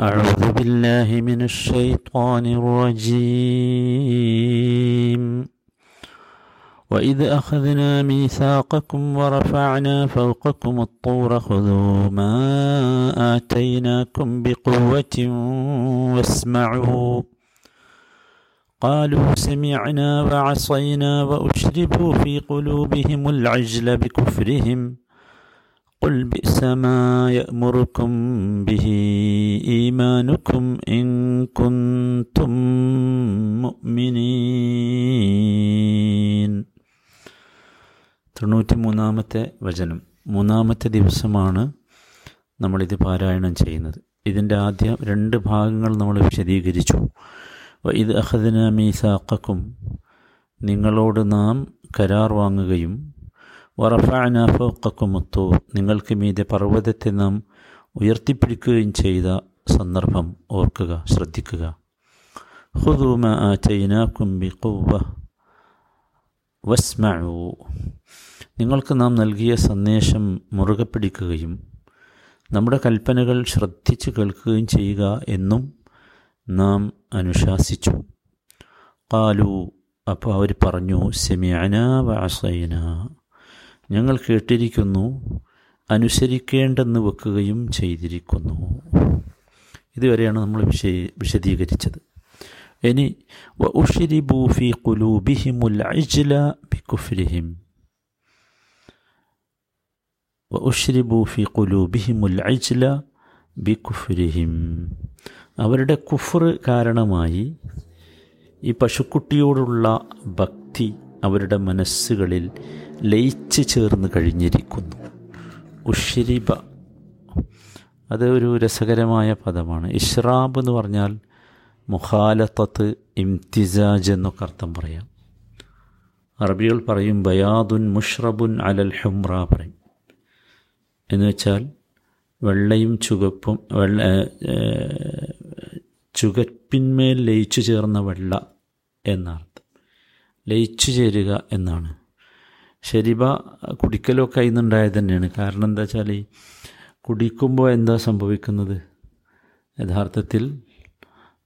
أعوذ بالله من الشيطان الرجيم. وإذ أخذنا ميثاقكم ورفعنا فوقكم الطور خذوا ما آتيناكم بقوة واسمعوا. قالوا سمعنا وعصينا وأشربوا في قلوبهم العجل بكفرهم. قل بئس ما يأمركم به إيمانكم إن كنتم مؤمنين തൊണ്ണൂറ്റി മൂന്നാമത്തെ വചനം മൂന്നാമത്തെ ദിവസമാണ് നമ്മളിത് പാരായണം ചെയ്യുന്നത് ഇതിൻ്റെ ആദ്യ രണ്ട് ഭാഗങ്ങൾ നമ്മൾ വിശദീകരിച്ചു ഇത് അഹദന മീസാക്കും നിങ്ങളോട് നാം കരാർ വാങ്ങുകയും വറഫാന ഫൗക്കക്കുമുത്തു നിങ്ങൾക്ക് മീതെ പർവതത്തെ നാം ഉയർത്തിപ്പിടിക്കുകയും ചെയ്ത സന്ദർഭം ഓർക്കുക ശ്രദ്ധിക്കുക. ഹുദൂമ ചൈനാക്കും ബി കുവ്വ വസ്മഴു നിങ്ങൾക്ക് നാം നൽകിയ സന്ദേശം മുറുകെ പിടിക്കുകയും നമ്മുടെ കൽപ്പനകൾ ശ്രദ്ധിച്ച് കേൾക്കുകയും ചെയ്യുക എന്നും നാം അനുശാസിച്ചു. കാലു അപ്പോൾ അവർ പറഞ്ഞു സെമിയന വാസൈന ഞങ്ങൾ കേട്ടിരിക്കുന്നു അനുസരിക്കേണ്ടെന്ന് വെക്കുകയും ചെയ്തിരിക്കുന്നു. ഇതുവരെയാണ് നമ്മൾ വിശദീ വിശദീകരിച്ചത്. ഇനി ഉഷിരിബൂഫി കുലൂബിഹിമുൽ അജ്ല ബിക്കുഫ്രിഹിം ഉഷിരിബൂഫി കുലൂബിഹിമുൽ അജ്ല ബിക്കുഫ്രിഹിം അവരുടെ കുഫർ കാരണമായി ഈ പശുക്കുട്ടിയോടുള്ള ഭക്തി അവരുടെ മനസ്സുകളിൽ ലയിച്ചു ചേർന്ന് കഴിഞ്ഞിരിക്കുന്നു. ഉഷിരിബ അത് ഒരു രസകരമായ പദമാണ്. ഇഷ്റാബ് എന്ന് പറഞ്ഞാൽ മുഖാലത്തത്ത് ഇംതിസാജ് എന്നൊക്കെ അർത്ഥം പറയാം. അറബികൾ പറയും ബയാദുൻ മുഷ്റബുൻ അലൽ ഹുമ്ര പറയും. എന്ന് വെച്ചാൽ വെള്ളയും ചുവപ്പും വെള്ള ചുകപ്പിന്മേൽ ലയിച്ചു ചേർന്ന വെള്ള എന്നർത്ഥം ലയിച്ചു ചേരുക എന്നാണ്. ശരിബ കുടിക്കലൊക്കെ അതിന്നുണ്ടായത് തന്നെയാണ്. കാരണം എന്താ വെച്ചാൽ കുടിക്കുമ്പോൾ എന്താ സംഭവിക്കുന്നത്? യഥാർത്ഥത്തിൽ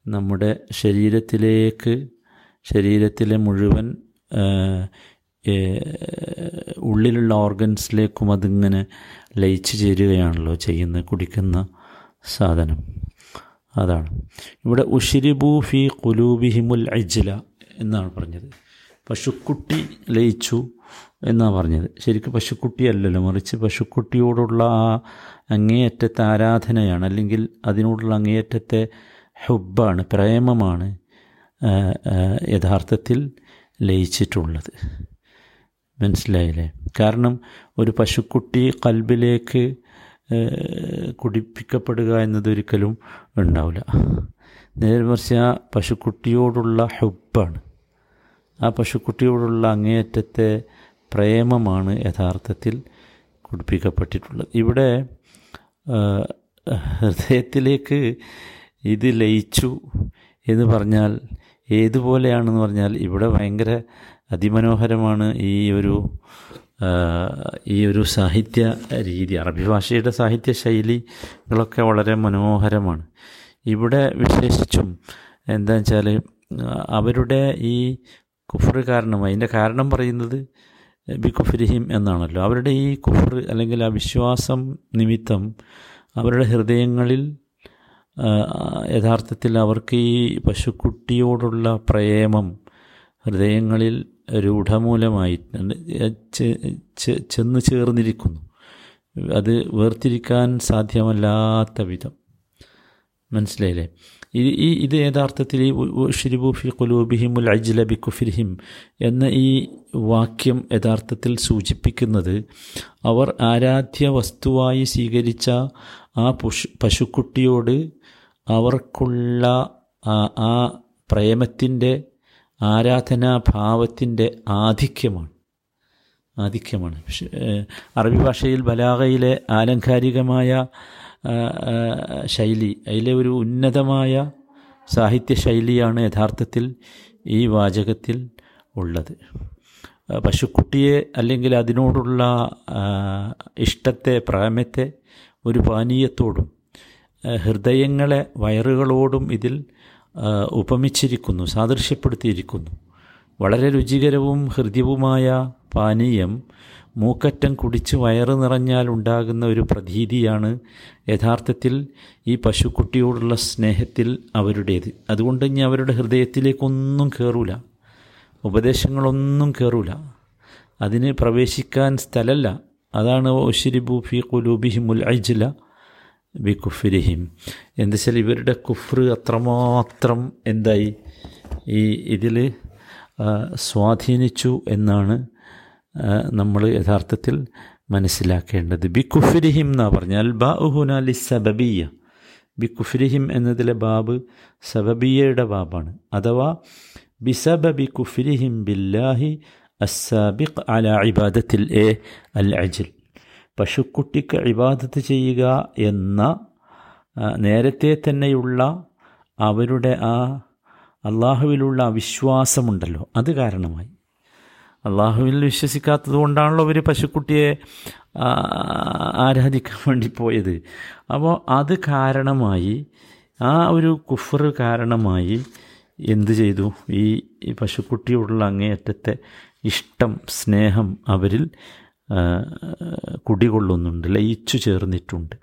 നമ്മുടെ ശരീരത്തിലേക്ക് ശരീരത്തിലെ മുഴുവൻ ഉള്ളിലുള്ള ഓർഗൻസിലേക്കും അതിങ്ങനെ ലയിച്ചു ചേരുകയാണല്ലോ ചെയ്യുന്നത് കുടിക്കുന്ന സാധനം. അതാണ്. ഇവിടെ ഉഷിരിബു ഫി കുലൂബിഹിമുൽ അജ്ല എന്നാണ് പറഞ്ഞത്. പശുക്കുട്ടി ലയിച്ചു എന്നാണ് പറഞ്ഞത്. ശരിക്കും പശുക്കുട്ടിയല്ലല്ലോ. മറിച്ച് പശുക്കുട്ടിയോടുള്ള ആ അങ്ങേയറ്റത്തെ ആരാധനയാണ്. അല്ലെങ്കിൽ അതിനോടുള്ള അങ്ങേയറ്റത്തെ ഹുബാണ് പ്രേമമാണ് യഥാർത്ഥത്തിൽ ലയിച്ചിട്ടുള്ളത്. മനസ്സിലായില്ലേ? കാരണം ഒരു പശുക്കുട്ടി കൽബിലേക്ക് കുടിപ്പിക്കപ്പെടുക എന്നതൊരിക്കലും ഉണ്ടാവില്ല. നേരെ മറിച്ച് ആ പശുക്കുട്ടിയോടുള്ള ഹുബാണ് ആ പശുക്കുട്ടിയോടുള്ള അങ്ങേയറ്റത്തെ പ്രേമമാണ് യഥാർത്ഥത്തിൽ കുടിപ്പിക്കപ്പെട്ടിട്ടുള്ളത്. ഇവിടെ ഹൃദയത്തിലേക്ക് ഇത് ലയിച്ചു എന്ന് പറഞ്ഞാൽ ഏതുപോലെയാണെന്ന് പറഞ്ഞാൽ ഇവിടെ ഭയങ്കര അതിമനോഹരമാണ് ഈ ഒരു ഈ ഒരു സാഹിത്യ രീതി. അറബി ഭാഷയുടെ സാഹിത്യ ശൈലികളൊക്കെ വളരെ മനോഹരമാണ്. ഇവിടെ വിശേഷിച്ചും എന്താ വെച്ചാൽ അവരുടെ ഈ കുഫർ കാരണമായി അതിന്റെ കാരണം പറയുന്നത് ബി കുഫരിഹിം എന്നാണല്ലോ. അവരുടെ ഈ കുഫർ അല്ലെങ്കിൽ ആ വിശ്വാസം നിമിത്തം അവരുടെ ഹൃദയങ്ങളിൽ യഥാർത്ഥത്തിൽ അവർക്ക് ഈ പശുക്കുട്ടിയോടുള്ള പ്രേമം ഹൃദയങ്ങളിൽ രൂഢമൂലമായി ചെന്ന് ചേർന്നിരിക്കുന്നു. അത് വേർതിരിക്കാൻ സാധ്യമല്ലാത്ത വിധം. മനസ്സിലായില്ലേ? ഈ ഇത് യഥാർത്ഥത്തിൽ ഈ ഷിരിബുഫി കുലൂബിഹിമുൽ അജ്ല ബി കുഫിരിഹിം എന്ന ഈ വാക്യം യഥാർത്ഥത്തിൽ സൂചിപ്പിക്കുന്നത് അവർ ആരാധ്യ വസ്തുവായി സ്വീകരിച്ച ആ പശുക്കുട്ടിയോട് അവർക്കുള്ള ആ പ്രേമത്തിന്റെ ആരാധനാഭാവത്തിന്റെ ആധിക്യമാണ്. ആധിക്യമാണ്. അറബി ഭാഷയിൽ ബലാഗയിലെ ആലങ്കാരികമായ ശൈലി. അതിലെ ഒരു ഉന്നതമായ സാഹിത്യ ശൈലിയാണ് യഥാർത്ഥത്തിൽ ഈ വാചകത്തിൽ ഉള്ളത്. പശുക്കുട്ടിയെ അല്ലെങ്കിൽ അതിനോടുള്ള ഇഷ്ടത്തെ പ്രേമത്തെ ഒരു പാനീയത്തോടും ഹൃദയങ്ങളെ വയറുകളോടും ഇതിൽ ഉപമിച്ചിരിക്കുന്നു സാദൃശ്യപ്പെടുത്തിയിരിക്കുന്നു. വളരെ രുചികരവും ഹൃദ്യവുമായ പാനീയം മൂക്കറ്റം കുടിച്ച് വയറ് നിറഞ്ഞാൽ ഉണ്ടാകുന്ന ഒരു പ്രതീതിയാണ് യഥാർത്ഥത്തിൽ ഈ പശുക്കുട്ടിയോടുള്ള സ്നേഹത്തിൽ അവരുടേത്. അതുകൊണ്ട് ഇനി അവരുടെ ഹൃദയത്തിലേക്കൊന്നും കയറൂല ഉപദേശങ്ങളൊന്നും കയറൂല അതിന് പ്രവേശിക്കാൻ സ്ഥലമല്ല അതാണ് ഒഷിരിബു ഫി കുലൂബിഹിമുൽ അജ്ല ബി കുഫിരിഹിം എന്താ വെച്ചാൽ ഇവരുടെ കുഫ്ർ അത്രമാത്രം എന്തായി? ഈ ഇതിൽ സ്വാധീനിച്ചു എന്നാണ് നമ്മൾ യഥാർത്ഥത്തിൽ മനസ്സിലാക്കേണ്ടത്. ബി കുഫിരിഹിം എന്ന് പറഞ്ഞാൽ ബാ ഉഹുനാലി സബബിയ ബി കുഫിരിഹിം എന്നതിലെ ബാബ് സബബിയയുടെ ബാബാണ്. അഥവാ ബിസബബി കുഫിരിഹിം ബില്ലാഹി അസാബിഖ് അല ഇബാദത്തിൽ എ അൽ അജിൽ. പശുക്കുട്ടിക്ക് ഇബാദത്ത് ചെയ്യുക എന്ന നേരത്തെ തന്നെയുള്ള അവരുടെ ആ അള്ളാഹുവിലുള്ള അവിശ്വാസമുണ്ടല്ലോ അത് കാരണമായി. അള്ളാഹുവിൽ വിശ്വസിക്കാത്തത് കൊണ്ടാണല്ലോ ഒരു പശുക്കുട്ടിയെ ആരാധിക്കാൻ വേണ്ടി പോയത്. അപ്പോൾ അത് കാരണമായി ആ ഒരു കുഫർ കാരണമായി എന്ത് ചെയ്തു? ഈ പശുക്കുട്ടിയോടുള്ള അങ്ങേയറ്റത്തെ ഇഷ്ടം സ്നേഹം അവരിൽ കുടികൊള്ളുന്നുണ്ട് ലയിച്ചു ചേർന്നിട്ടുണ്ട്.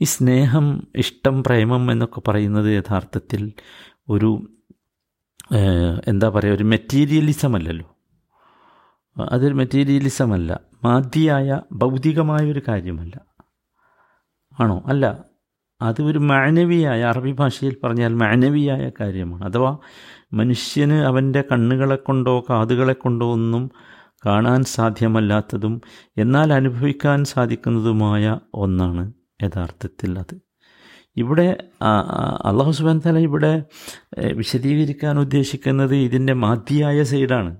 ഈ സ്നേഹം ഇഷ്ടം പ്രേമം എന്നൊക്കെ പറയുന്നത് യഥാർത്ഥത്തിൽ ഒരു എന്താ പറയുക ഒരു മെറ്റീരിയലിസം അല്ലല്ലോ അതൊരു മെറ്റീരിയലിസം അല്ല മാധ്യയായ ഭൗതികമായ ഒരു കാര്യമല്ല. ആണോ? അല്ല. അത് ഒരു മാനവിയായ അറബി ഭാഷയിൽ പറഞ്ഞാൽ മാനവിയായ കാര്യമാണ്. അഥവാ മനുഷ്യന് അവന്റെ കണ്ണുകളെ കൊണ്ടോ കാതുകളെ കൊണ്ടോ ഒന്നും കാണാൻ സാധ്യമല്ലാത്തതും എന്നാൽ അനുഭവിക്കാൻ സാധിക്കുന്നതുമായ ഒന്നാണ് യഥാർത്ഥത്തിൽ അത്. ഇവിടെ അള്ളാഹു സുബാൻ തല ഇവിടെ വിശദീകരിക്കാൻ ഉദ്ദേശിക്കുന്നത് ഇതിന്റെ മാതിയായ സൈഡാണ്.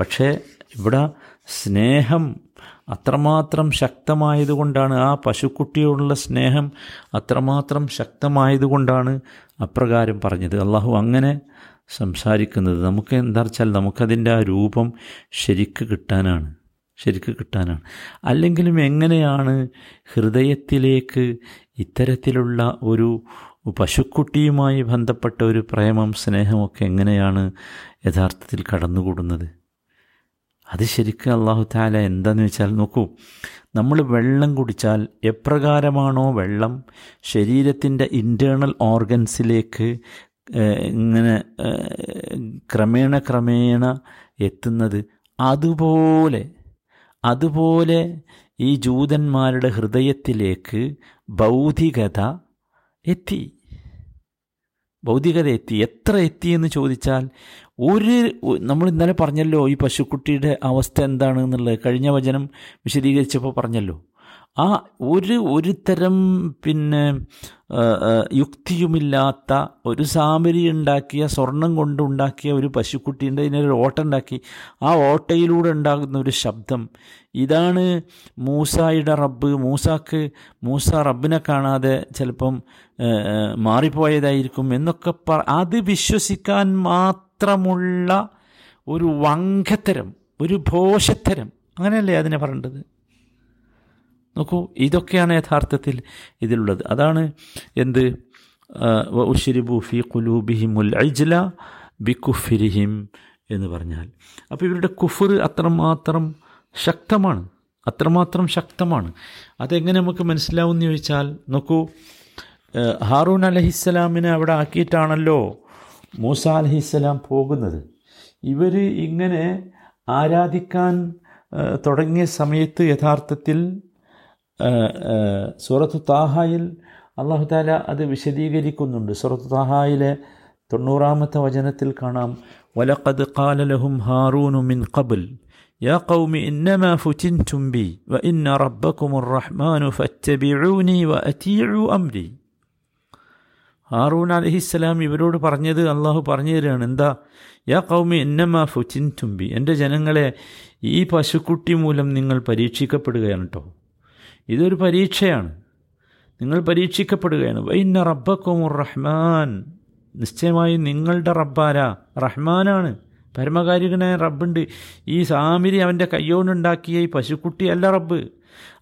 പക്ഷേ ഇവിടെ സ്നേഹം അത്രമാത്രം ശക്തമായതുകൊണ്ടാണ് ആ പശുക്കുട്ടിയോടുള്ള സ്നേഹം അത്രമാത്രം ശക്തമായതുകൊണ്ടാണ് അപ്രകാരം പറഞ്ഞത്. അള്ളാഹു അങ്ങനെ സംസാരിക്കുന്നത്. നമുക്ക് എന്താ വെച്ചാൽ നമുക്കതിന്റെ ആ രൂപം ശരിക്ക് കിട്ടാനാണ്. ശരിക്ക് കിട്ടാനാണ്. അല്ലെങ്കിലും എങ്ങനെയാണ് ഹൃദയത്തിലേക്ക് ഇത്തരത്തിലുള്ള ഒരു പശുക്കുട്ടിയുമായി ബന്ധപ്പെട്ട ഒരു പ്രേമം സ്നേഹമൊക്കെ എങ്ങനെയാണ് യഥാർത്ഥത്തിൽ കടന്നുകൂടുന്നത്? അത് ശരിക്കും അള്ളാഹു താല എന്താന്ന് വെച്ചാൽ നോക്കൂ നമ്മൾ വെള്ളം കുടിച്ചാൽ എപ്രകാരമാണോ വെള്ളം ശരീരത്തിന്റെ ഇന്റേർണൽ ഓർഗൻസിലേക്ക് ഇങ്ങനെ ക്രമേണ ക്രമേണ എത്തുന്നത്? അതുപോലെ അതുപോലെ ഈ ജൂതന്മാരുടെ ഹൃദയത്തിലേക്ക് ഭൗതികത എത്തി. ഭൗതികത എത്തി. എത്ര എത്തി എന്ന് ചോദിച്ചാൽ ഒരു നമ്മൾ ഇന്നലെ പറഞ്ഞല്ലോ ഈ പശുക്കുട്ടിയുടെ അവസ്ഥ എന്താണ് എന്നുള്ളത് കഴിഞ്ഞ വചനം വിശദീകരിച്ചപ്പോൾ പറഞ്ഞല്ലോ. ആ ഒരു ഒരു തരം പിന്നെ യുക്തിയുമില്ലാത്ത ഒരു സാമരി ഉണ്ടാക്കിയ സ്വർണം കൊണ്ടുണ്ടാക്കിയ ഒരു പശുക്കുട്ടിന്റെ ഇതിനൊരു ഓട്ട ഉണ്ടാക്കി. ആ ഓട്ടയിലൂടെ ഉണ്ടാകുന്ന ഒരു ശബ്ദം. ഇതാണ് മൂസായുടെ റബ്ബ്. മൂസാക്ക് മൂസ റബ്ബിനെ കാണാതെ ചിലപ്പം മാറിപ്പോയതായിരിക്കും എന്നൊക്കെ പറ അത് വിശ്വസിക്കാൻ മാത്രമുള്ള ഒരു വങ്കത്തരം ഒരു ഭോഷത്തരം. അങ്ങനെയല്ലേ അതിനെ പറയേണ്ടത്? നോക്കൂ ഇതൊക്കെയാണ് യഥാർത്ഥത്തിൽ ഇതിലുള്ളത്. അതാണ് എന്ത്? ഉഷിരിബു ഫി കുലൂബിഹിമുൽ അജ്ല ബി കുഫിരിഹിം എന്ന് പറഞ്ഞാൽ. അപ്പോൾ ഇവരുടെ കുഫർ അത്രമാത്രം ശക്തമാണ്. അത്രമാത്രം ശക്തമാണ്. അതെങ്ങനെ നമുക്ക് മനസ്സിലാവും എന്ന് ചോദിച്ചാൽ നോക്കൂ ഹാറൂൻ അലഹിസ്സലാമിനെ അവിടെ ആക്കിയിട്ടാണല്ലോ മൂസ അലഹിസ്സലാം പോകുന്നത്. ഇവർ ഇങ്ങനെ ആരാധിക്കാൻ തുടങ്ങിയ സമയത്ത് യഥാർത്ഥത്തിൽ സൂറത്ത് താഹായിൽ അള്ളാഹു താല അത് വിശദീകരിക്കുന്നുണ്ട് സൂറത്ത് താഹായിലെ തൊണ്ണൂറാമത്തെ വചനത്തിൽ കാണാം വലഖദ് ഖാല ലഹും ഹാറൂനു മിൻ ഖബൽ يا قوم إنما فتنتم بي وإن ربكم الرحمن فاتبعوني وأتيعوا أمري ഹാറൂൻ അലഹിസ്സലാം ഇവരോട് പറഞ്ഞത് അള്ളാഹു പറഞ്ഞു തരികയാണ് എന്താ യാ കൗമി എന്നമാ ഫുച്ചിൻ തുമ്പി എൻ്റെ ജനങ്ങളെ ഈ പശുക്കുട്ടി മൂലം നിങ്ങൾ പരീക്ഷിക്കപ്പെടുകയാണ് കേട്ടോ ഇതൊരു പരീക്ഷയാണ്. നിങ്ങൾ പരീക്ഷിക്കപ്പെടുകയാണ്. വൈന്ന റബ്ബക്കും റഹ്മാൻ. നിശ്ചയമായും നിങ്ങളുടെ റബ്ബാര. റഹ്മാനാണ്. പരമകാരികനായ റബ്ബുണ്ട്. ഈ സാമിരി അവന്റെ കയ്യോണ്ടുണ്ടാക്കിയ ഈ പശുക്കുട്ടി അല്ല റബ്ബ്.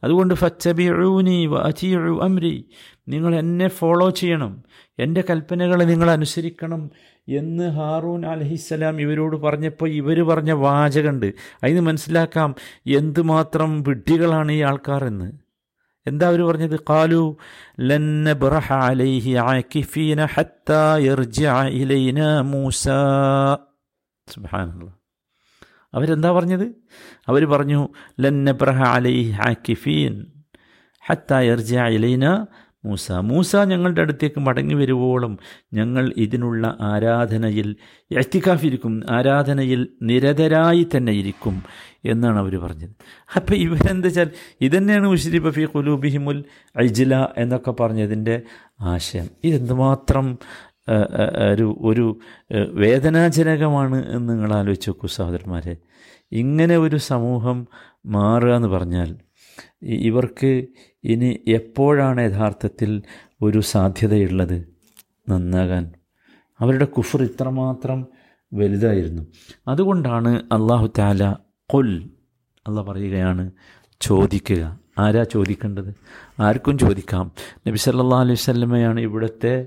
അതുകൊണ്ട് ഫച്ചബിഊനി വഅതീഉ അമ്രി നിങ്ങൾ എന്നെ ഫോളോ ചെയ്യണം. എന്റെ കൽപ്പനകളെ നിങ്ങൾ അനുസരിക്കണം എന്ന് ഹാറൂൻ അലഹിസ്സലാം ഇവരോട് പറഞ്ഞപ്പോൾ ഇവർ പറഞ്ഞ വാചകമുണ്ട് അതിന് മനസ്സിലാക്കാം എന്തുമാത്രം വിഡ്ഢികളാണ് ഈ ആൾക്കാർ എന്ന് എന്താ അവർ പറഞ്ഞത്? കാലു ലന്ന ബറഹ അലൈഹി ആകിഫീന ഹത്താ യർജിഅ ഇലൈന മൂസ. സുബ്ഹാനല്ലാഹ്. അവരെന്താ പറഞ്ഞത്? അവർ പറഞ്ഞു ലന്ന ബറഹ അലൈഹി ആകിഫീൻ ഹത്താ യർജിഅ ഇലൈന മൂസ മൂസ ഞങ്ങളുടെ അടുത്തേക്ക് മടങ്ങി വരുവോളം ഞങ്ങൾ ഇതിനുള്ള ആരാധനയിൽ എത്തിക്കാഫിരിക്കും ആരാധനയിൽ നിരതരായി തന്നെ ഇരിക്കും എന്നാണ് അവർ പറഞ്ഞത്. അപ്പം ഇവരെന്താ വെച്ചാൽ ഇതന്നെയാണ് മുഷരിഫ് ബഫി കുലൂബിഹിമുൽ ഐജില എന്നൊക്കെ പറഞ്ഞതിന്റെ ആശയം. ഇതെന്തുമാത്രം ഒരു ഒരു വേദനാജനകമാണ് എന്ന് നിങ്ങൾ ആലോചിച്ച് നോക്കൂ സഹോദരന്മാരെ. ഇങ്ങനെ ഒരു സമൂഹം മാറുക എന്ന് പറഞ്ഞാൽ ഇവർക്ക് ഇനി എപ്പോഴാണ് യഥാർത്ഥത്തിൽ ഒരു സാധ്യതയുള്ളത് നന്നാകാൻ? അവരുടെ കുഫർ ഇത്രമാത്രം വലുതായിരുന്നു. അതുകൊണ്ടാണ് അള്ളാഹു താല കൊൽ അല്ല പറയുകയാണ് ചോദിക്കുക. ആരാ ചോദിക്കേണ്ടത്? ആർക്കും ചോദിക്കാം. നബി സല്ലാ അലൈഹി സ്വലമയാണ് ഇവിടുത്തെ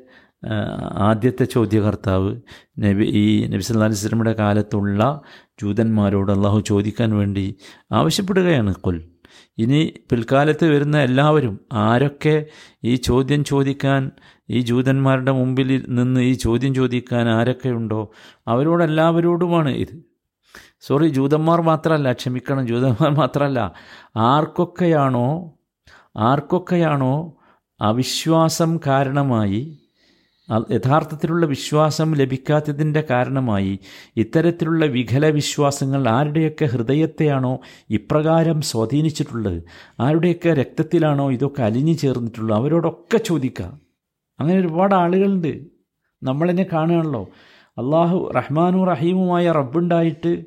ആദ്യത്തെ ചോദ്യകർത്താവ്. നബി ഈ നബി സല്ലാ അലൈഹി സ്വലമയുടെ കാലത്തുള്ള ജൂതന്മാരോട് അള്ളാഹു ചോദിക്കാൻ വേണ്ടി ആവശ്യപ്പെടുകയാണ് കൊൽ ഇനി പിൽക്കാലത്ത് വരുന്ന എല്ലാവരും ആരൊക്കെ ഈ ചോദ്യം ചോദിക്കാൻ ഈ ജൂതന്മാരുടെ മുമ്പിൽ നിന്ന് ഈ ചോദ്യം ചോദിക്കാൻ ആരൊക്കെ ഉണ്ടോ അവരോടെല്ലാവരോടുമാണ് ഇത്. സോറി ജൂതന്മാർ മാത്രമല്ല ക്ഷമിക്കണം ജൂതന്മാർ മാത്രമല്ല ആർക്കൊക്കെയാണോ ആർക്കൊക്കെയാണോ അവിശ്വാസം കാരണമായി യഥാർത്ഥത്തിലുള്ള വിശ്വാസം ലഭിക്കാത്തതിന്റെ കാരണമായി ഇത്തരത്തിലുള്ള വികല വിശ്വാസങ്ങൾ ആരുടെയൊക്കെ ഹൃദയത്തെയാണോ ഇപ്രകാരം സ്വാധീനിച്ചിട്ടുള്ളത്? ആരുടെയൊക്കെ രക്തത്തിലാണോ ഇതൊക്കെ അലിഞ്ഞു ചേർന്നിട്ടുള്ളത്? അവരോടൊക്കെ ചോദിക്കാം. അങ്ങനെ ഒരുപാട് ആളുകളുണ്ട്. നമ്മളെന്നെ കാണുകയാണല്ലോ. അള്ളാഹു റഹ്മാനും റഹീമുമായ റബ്ബുണ്ടായിട്ട്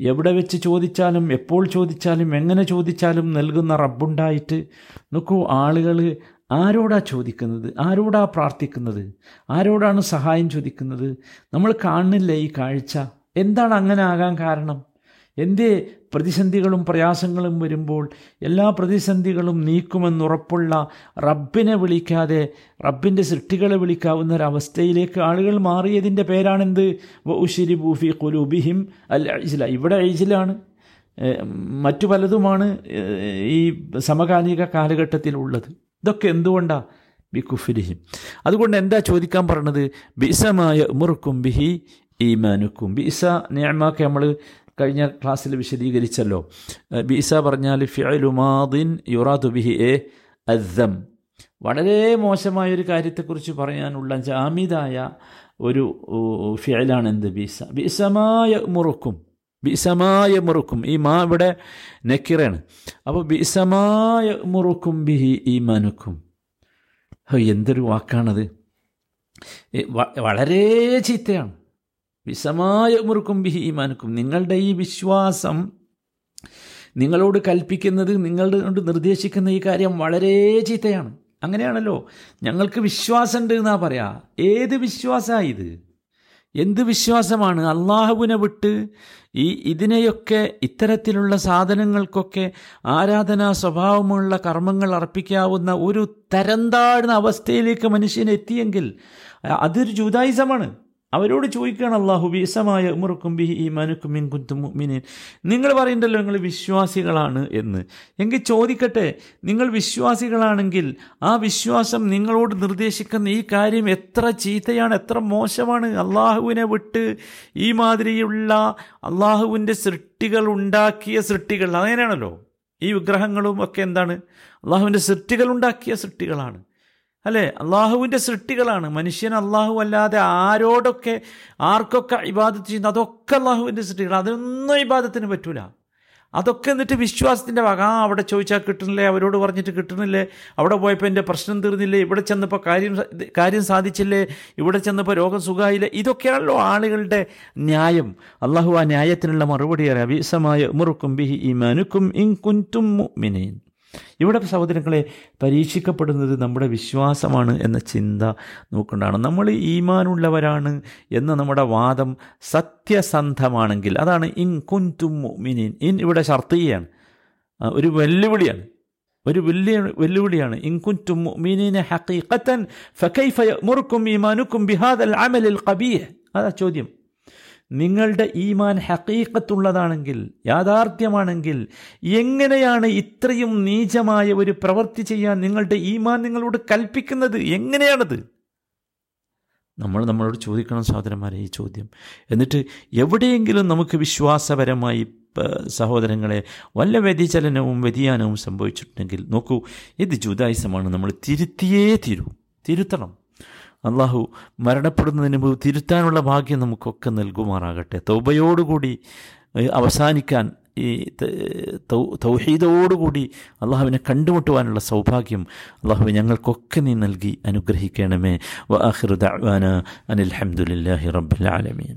എവിടെ വെച്ച് ചോദിച്ചാലും എപ്പോൾ ചോദിച്ചാലും എങ്ങനെ ചോദിച്ചാലും നൽകുന്ന റബ്ബുണ്ടായിട്ട്. നോക്കൂ ആളുകൾ ആരോടാ ചോദിക്കുന്നത്? ആരോടാ പ്രാർത്ഥിക്കുന്നത്? ആരോടാണ് സഹായം ചോദിക്കുന്നത്? നമ്മൾ കാണുന്നില്ല ഈ കാഴ്ച. എന്താണ് അങ്ങനെ ആകാൻ കാരണം? എന്തേ പ്രതിസന്ധികളും പ്രയാസങ്ങളും വരുമ്പോൾ എല്ലാ പ്രതിസന്ധികളും നീക്കുമെന്നുറപ്പുള്ള റബ്ബിനെ വിളിക്കാതെ റബ്ബിന്റെ സൃഷ്ടികളെ വിളിക്കാവുന്ന ഒരവസ്ഥയിലേക്ക് ആളുകൾ മാറിയതിന്റെ പേരാണെന്ത്? ഉഷിരി ബൂഫി കുലുബിഹിം അൽ ഐജില ഇവിടെ ഐജിലാണ് മറ്റു പലതുമാണ് ഈ സമകാലിക കാലഘട്ടത്തിലുള്ളത്. ഇതൊക്കെ എന്തുകൊണ്ടാണ് ബി കുഫിരിഹിം. അതുകൊണ്ട് എന്താ ചോദിക്കാൻ പറഞ്ഞത് ബിസമായ ഉമർക്കും ബിഹി ഈമാനുക്കും. ബിസ നിയമാക്കെ നമ്മൾ കഴിഞ്ഞ ക്ലാസ്സിൽ വിശദീകരിച്ചല്ലോ. ബിസ പറഞ്ഞാൽ ഫിഅലുമാദിൻ യുറാദു ബിഹി എ അദ്ദം. വളരെ മോശമായ ഒരു കാര്യത്തെക്കുറിച്ച് പറയാനുള്ള ജാമിതായ ഒരു ഫിയലാണ് എന്ത് ബിസ? ബിസമായ മുറുക്കും ബിസമായ മുറുക്കും. ഈ മാ ഇവിടെ നെക്കിറയാണ് അപ്പോൾ ബിസമായ മുറുക്കും ബിഹി ഈമാനുക്കും. ഹോ, എന്തൊരു വാക്കാണത്. വളരെ ചീത്തയാണ്. വിസമായ മുറുക്കും ബിഹി മനുക്കും നിങ്ങളുടെ ഈ വിശ്വാസം നിങ്ങളോട് കൽപ്പിക്കുന്നത് നിങ്ങളോട് നിർദ്ദേശിക്കുന്ന ഈ കാര്യം വളരെ ചീത്തയാണ്. അങ്ങനെയാണല്ലോ. ഞങ്ങൾക്ക് വിശ്വാസമുണ്ട് എന്നാ പറയാ. ഏത് വിശ്വാസമാണ് ഇത്? എന്ത് വിശ്വാസമാണ്? അള്ളാഹുവിനെ വിട്ട് ഈ ഇതിനെയൊക്കെ ഇത്തരത്തിലുള്ള സാധനങ്ങൾക്കൊക്കെ ആരാധനാ സ്വഭാവമുള്ള കർമ്മങ്ങൾ അർപ്പിക്കാവുന്ന ഒരു തരംതാഴ്ന്ന അവസ്ഥയിലേക്ക് മനുഷ്യൻ എത്തിയെങ്കിൽ അതൊരു ജൂതായുസമാണ്. അവരോട് ചോദിക്കുകയാണ് അള്ളാഹു ബീസമായ ഉമർക്കും ബിഹി ഈമാനുക്കും മിൻ കുന്തും മുഅ്മിനീൻ. നിങ്ങൾ പറയണ്ടല്ലോ നിങ്ങൾ വിശ്വാസികളാണ് എന്ന്. എങ്കിൽ ചോദിക്കട്ടെ നിങ്ങൾ വിശ്വാസികളാണെങ്കിൽ ആ വിശ്വാസം നിങ്ങളോട് നിർദ്ദേശിക്കുന്ന ഈ കാര്യം എത്ര ചീത്തയാണ് എത്ര മോശമാണ്? അള്ളാഹുവിനെ വിട്ട് ഈ മാതിരിയുള്ള അള്ളാഹുവിന്റെ സൃഷ്ടികൾ ഉണ്ടാക്കിയ സൃഷ്ടികൾ. അങ്ങനെയാണല്ലോ. ഈ വിഗ്രഹങ്ങളും ഒക്കെ എന്താണ്? അള്ളാഹുവിന്റെ സൃഷ്ടികൾ ഉണ്ടാക്കിയ സൃഷ്ടികളാണ്. അല്ലേ? അള്ളാഹുവിന്റെ സൃഷ്ടികളാണ്. മനുഷ്യൻ അള്ളാഹു അല്ലാതെ ആരോടൊക്കെ ആർക്കൊക്കെ ഇബാദത്ത് ചെയ്യുന്നു അതൊക്കെ അള്ളാഹുവിന്റെ സൃഷ്ടികൾ അതൊന്നും ഇബാദത്തിന് പറ്റൂല. അതൊക്കെ എന്നിട്ട് വിശ്വാസത്തിന്റെ വക. ആ അവിടെ ചോദിച്ചാൽ കിട്ടണില്ലേ അവരോട് പറഞ്ഞിട്ട് കിട്ടണില്ലേ അവിടെ പോയപ്പോൾ എന്റെ പ്രശ്നം തീർന്നില്ലേ? ഇവിടെ ചെന്നപ്പോൾ കാര്യം കാര്യം സാധിച്ചില്ലേ? ഇവിടെ ചെന്നപ്പോൾ രോഗം സുഖമായില്ലേ ഇതൊക്കെയാണല്ലോ ആളുകളുടെ ന്യായം. അള്ളാഹു ആ ന്യായത്തിനുള്ള മറുപടി അറിയാം വിസമായ ഉമറുക്കും ബിഹി ഈമാനുക്കും ഇൻ കുൻതും മുഅ്മിനീൻ. ഇവിടെ സഹോദരങ്ങളെ പരീക്ഷിക്കപ്പെടുന്നത് നമ്മുടെ വിശ്വാസമാണ് എന്ന ചിന്ത നോക്കേണ്ടതാണ് നമ്മൾ ഈമാനുള്ളവരാണ് എന്ന നമ്മുടെ വാദം സത്യസന്ധമാണെങ്കിൽ അതാണ് ഇൻ കുൻതും മുഅ്മിനീൻ. ഇൻ ഇവിടെ ഷർത്തിയാണ് ഒരു വെല്ലുവിളിയാണ്. ഒരു വലിയ വെല്ലുവിളിയാണ്. ഇൻകുന്റും മുഅ്മിനീന ഹഖീഖത്തൻ ഫകൈഫ മുറുക്കും ഈമാനുക്കും ബിഹാദൽ അമലിൽ ഖബീഹ് അതാ ചോദ്യം. നിങ്ങളുടെ ഈമാൻ ഹക്കീക്കത്തുള്ളതാണെങ്കിൽ യാഥാർത്ഥ്യമാണെങ്കിൽ എങ്ങനെയാണ് ഇത്രയും നീചമായ ഒരു പ്രവൃത്തി ചെയ്യാൻ നിങ്ങളുടെ ഈമാൻ നിങ്ങളോട് കൽപ്പിക്കുന്നത്? എങ്ങനെയാണത്? നമ്മൾ നമ്മളോട് ചോദിക്കണം സഹോദരന്മാരെ ഈ ചോദ്യം. എന്നിട്ട് എവിടെയെങ്കിലും നമുക്ക് വിശ്വാസപരമായി സഹോദരങ്ങളെ വല്ല വ്യതിചലനവും വ്യതിയാനവും സംഭവിച്ചിട്ടുണ്ടെങ്കിൽ നോക്കൂ ഇത് ജുദായുസമാണ് നമ്മൾ തിരുത്തിയേ തീരൂ. തിരുത്തണം. അള്ളാഹു മരണപ്പെടുന്നതിന് മുമ്പ് തിരുത്താനുള്ള ഭാഗ്യം നമുക്കൊക്കെ നൽകുമാറാകട്ടെ. തൗബയോടുകൂടി അവസാനിക്കാൻ ഈ തൗഹീദോടുകൂടി അള്ളാഹുവിനെ കണ്ടുമുട്ടുവാനുള്ള സൗഭാഗ്യം അള്ളാഹു ഞങ്ങൾക്കൊക്കെ നീ നൽകി അനുഗ്രഹിക്കണമേ. വ ആഖിറു ദഅ്വാന അനിൽ റബ്ബിൽ ആലമീൻ.